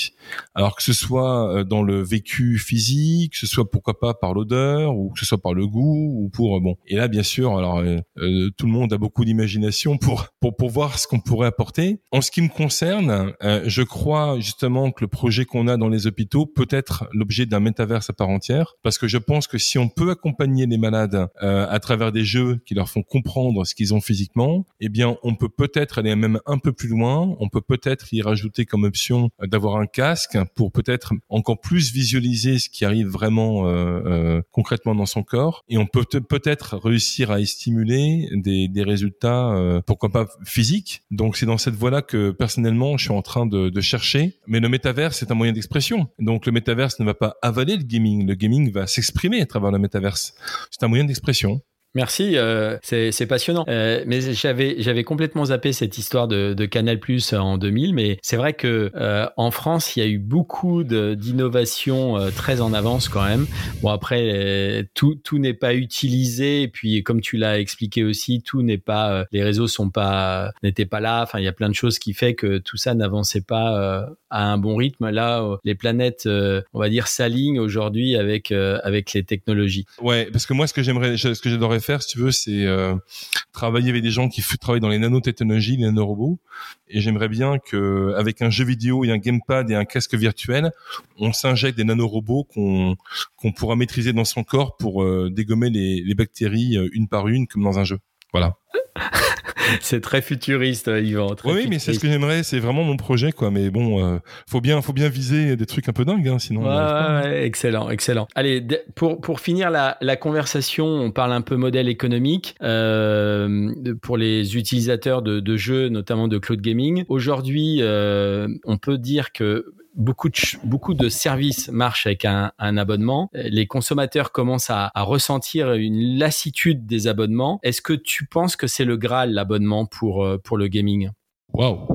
Alors que ce soit dans le vécu physique, que ce soit pourquoi pas par l'odeur ou que ce soit par le goût ou pour bon. Et là, bien sûr, alors euh, euh, tout le monde a beaucoup d'imagination pour pour pour voir ce qu'on pourrait apporter. En ce qui me concerne, euh, je crois justement que le projet qu'on a dans les hôpitaux peut être l'objet d'un métaverse à part entière, parce que je pense que si on peut accompagner les malades à travers des jeux qui leur font comprendre ce qu'ils ont physiquement, eh bien, on peut peut-être aller même un peu plus loin. On peut peut-être y rajouter comme option d'avoir un casque pour peut-être encore plus visualiser ce qui arrive vraiment concrètement dans son corps et on peut peut-être réussir à y stimuler des, des résultats, euh, pourquoi pas physiques. Donc c'est dans cette voie-là que personnellement je suis en train de, de chercher. Mais le métaverse c'est un moyen d'expression. Donc le métaverse ne va pas avaler le gaming. Le gaming va s'exprimer à travers le métaverse. C'est un moyen d'expression. Merci, euh, c'est passionnant. Euh, mais j'avais complètement zappé cette histoire de, de Canal Plus en 2000, mais c'est vrai que euh, en France, il y a eu beaucoup d'innovations euh, très en avance quand même. Bon après, euh, tout tout n'est pas utilisé, et puis comme tu l'as expliqué aussi, tout n'est pas, euh, les réseaux sont pas n'étaient pas là. Enfin, il y a plein de choses qui fait que tout ça n'avançait pas à un bon rythme. Là, les planètes, on va dire, s'alignent aujourd'hui avec avec les technologies. Ouais, parce que moi, ce que j'aimerais, ce que j'adorerais faire, si tu veux, c'est euh, travailler avec des gens qui travaillent dans les nanotechnologies, les nanorobots. Et j'aimerais bien que, avec un jeu vidéo et un gamepad et un casque virtuel, on s'injecte des nanorobots qu'on qu'on pourra maîtriser dans son corps pour euh, dégommer les, les bactéries euh, une par une, comme dans un jeu. Voilà. c'est très futuriste, euh, Yvan. oui, mais c'est ce que j'aimerais. C'est vraiment mon projet, quoi. Mais bon, euh, faut bien, faut bien viser des trucs un peu dingues, hein, sinon. Ouais, excellent, excellent. Allez, pour pour finir la, la conversation, on parle un peu modèle économique euh, pour les utilisateurs de, de, jeux, notamment de cloud gaming. Aujourd'hui, euh, on peut dire que beaucoup de, beaucoup de services marchent avec un, abonnement. Les consommateurs commencent à, à, ressentir une lassitude des abonnements. Est-ce que tu penses que c'est le Graal, l'abonnement, pour, euh, pour le gaming? Waouh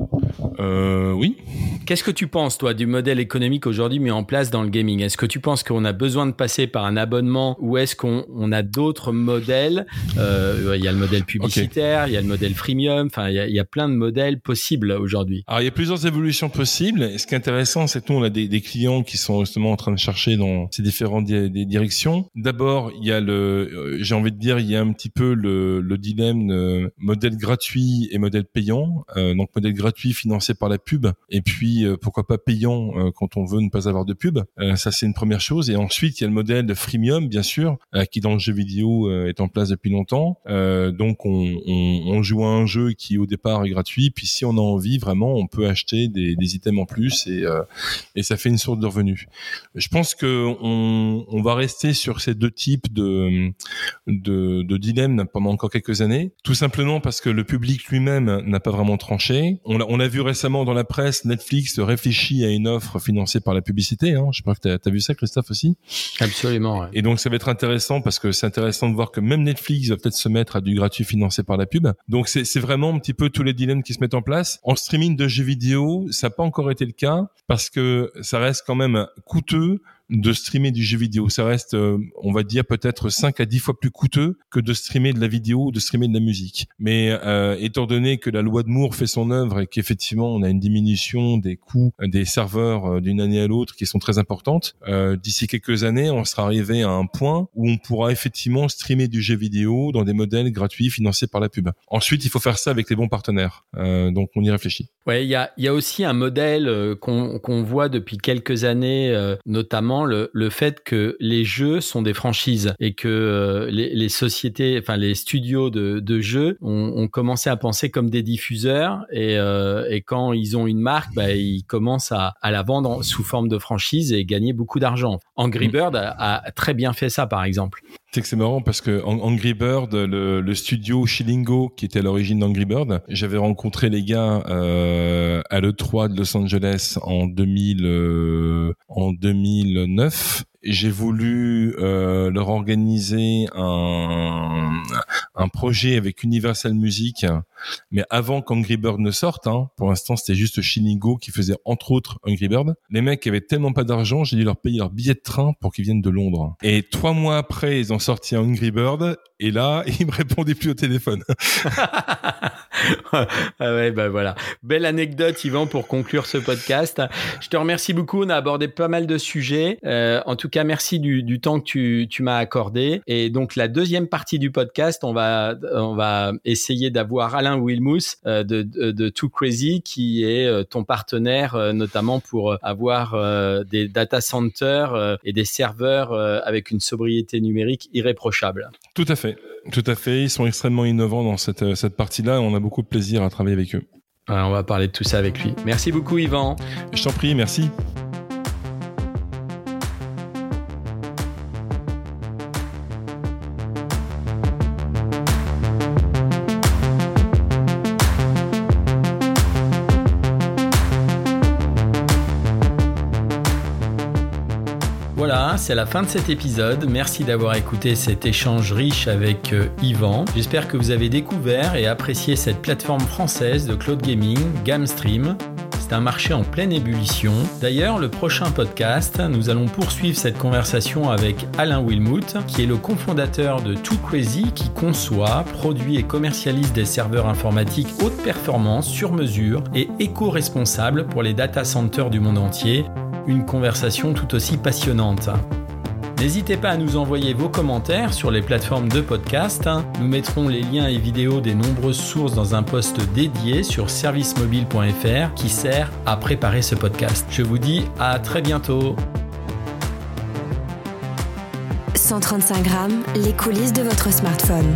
euh, Oui. Qu'est-ce que tu penses, toi, du modèle économique aujourd'hui mis en place dans le gaming? Est-ce que tu penses qu'on a besoin de passer par un abonnement ou est-ce qu'on a d'autres modèles? Euh, Il y a le modèle publicitaire, il y a le modèle freemium, enfin, il y a, plein de modèles possibles aujourd'hui. Alors, il y a plusieurs évolutions possibles. Et ce qui est intéressant, c'est que nous, on a des, des, clients qui sont justement en train de chercher dans ces différentes directions. D'abord, il y a le, euh, j'ai envie de dire, il y a un petit peu le, le dilemme modèle gratuit et modèle payant. Euh, donc, modèle gratuit financé par la pub et puis euh, pourquoi pas payant euh, quand on veut ne pas avoir de pub. Euh, ça c'est une première chose. Et ensuite il y a le modèle freemium bien sûr qui dans le jeu vidéo est en place depuis longtemps. donc on, joue à un jeu qui au départ est gratuit. Puis si on a envie vraiment on peut acheter des, items en plus et, et ça fait une source de revenus. Je pense que on, va rester sur ces deux types de, de, de dilemmes pendant encore quelques années. Tout simplement parce que le public lui-même n'a pas vraiment tranché. On a, on a vu récemment dans la presse Netflix réfléchit à une offre financée par la publicité. Hein. Je crois que tu as, vu ça, Christophe, aussi? Absolument. Et donc, ça va être intéressant parce que c'est intéressant de voir que même Netflix va peut-être se mettre à du gratuit financé par la pub. Donc, c'est vraiment un petit peu tous les dilemmes qui se mettent en place. En streaming de jeux vidéo, ça n'a pas encore été le cas parce que ça reste quand même coûteux de streamer du jeu vidéo. Ça reste, euh, on va dire, peut-être 5 à 10 fois plus coûteux que de streamer de la vidéo ou de streamer de la musique. Mais euh, étant donné que la loi de Moore fait son œuvre et qu'effectivement on a une diminution des coûts des serveurs euh, d'une année à l'autre qui sont très importantes, d'ici quelques années, on sera arrivé à un point où on pourra effectivement streamer du jeu vidéo dans des modèles gratuits financés par la pub. Ensuite, il faut faire ça avec les bons partenaires. donc on y réfléchit. Ouais, il y a, y a aussi un modèle qu'on voit depuis quelques années, notamment le, fait que les jeux sont des franchises et que euh, les, sociétés, enfin les studios de, jeux ont, commencé à penser comme des diffuseurs et, euh, quand ils ont une marque, bah, ils commencent à, la vendre sous forme de franchise et gagner beaucoup d'argent. Angry mm. Bird a, très bien fait ça, par exemple. C'est que c'est marrant parce que Angry Bird, le, studio Shilingo qui était à l'origine d'Angry Bird, j'avais rencontré les gars euh, à l'E3 de Los Angeles en 2000, en 2009 j'ai voulu euh, leur organiser un, un projet avec Universal Music, mais avant qu'Angry Bird ne sorte. Hein, pour l'instant, c'était juste Shinigo qui faisait entre autres Angry Bird. Les mecs avaient tellement pas d'argent, j'ai dû leur payer leur billet de train pour qu'ils viennent de Londres. Et trois mois après, ils ont sorti Angry Bird, et là, ils me répondaient plus au téléphone. ah ouais, ben voilà. Belle anecdote, Yvan, pour conclure ce podcast. Je te remercie beaucoup. On a abordé pas mal de sujets. Euh, en tout cas, merci du, du temps que tu, tu m'as accordé. Et donc, la deuxième partie du podcast, on va, on va essayer d'avoir Alain Wilmous euh, de, de, de, Too Crazy, qui est euh, ton partenaire, euh, notamment pour avoir des data centers et des serveurs avec une sobriété numérique irréprochable. Tout à fait. Tout à fait. Ils sont extrêmement innovants dans cette, cette partie-là. On a beaucoup de plaisir à travailler avec eux. on va parler de tout ça avec lui. Merci beaucoup, Yvan. Je t'en prie, merci. C'est la fin de cet épisode. Merci d'avoir écouté cet échange riche avec euh, Yvan. J'espère que vous avez découvert et apprécié cette plateforme française de cloud gaming, Gamestream. C'est un marché en pleine ébullition. D'ailleurs, le prochain podcast, nous allons poursuivre cette conversation avec Alain Wilmut, qui est le cofondateur de Too Crazy, qui conçoit, produit et commercialise des serveurs informatiques haute performance sur mesure et éco-responsables pour les data centers du monde entier une conversation tout aussi passionnante. N'hésitez pas à nous envoyer vos commentaires sur les plateformes de podcast. Nous mettrons les liens et vidéos des nombreuses sources dans un post dédié sur servicemobile.fr qui sert à préparer ce podcast. Je vous dis à très bientôt. 135 grammes, les coulisses de votre smartphone.